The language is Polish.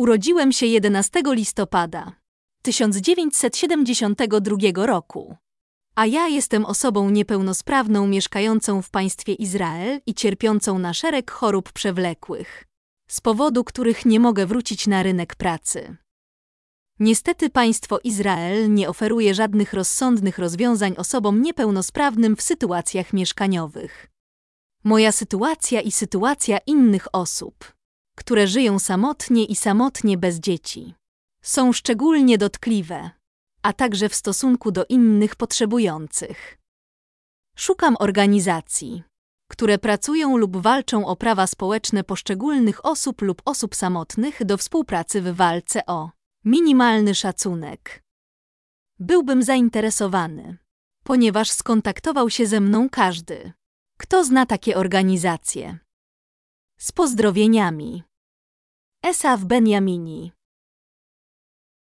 Urodziłem się 11 listopada 1972 roku. A ja jestem osobą niepełnosprawną mieszkającą w państwie Izrael i cierpiącą na szereg chorób przewlekłych, z powodu których nie mogę wrócić na rynek pracy. Niestety państwo Izrael nie oferuje żadnych rozsądnych rozwiązań osobom niepełnosprawnym w sytuacjach mieszkaniowych. Moja sytuacja i sytuacja innych osób, które żyją samotnie i samotnie bez dzieci, są szczególnie dotkliwe, a także w stosunku do innych potrzebujących. Szukam organizacji, które pracują lub walczą o prawa społeczne poszczególnych osób lub osób samotnych do współpracy w walce o minimalny szacunek. Byłbym zainteresowany, ponieważ skontaktował się ze mną każdy, kto zna takie organizacje. Z pozdrowieniami. Esaf Benjamini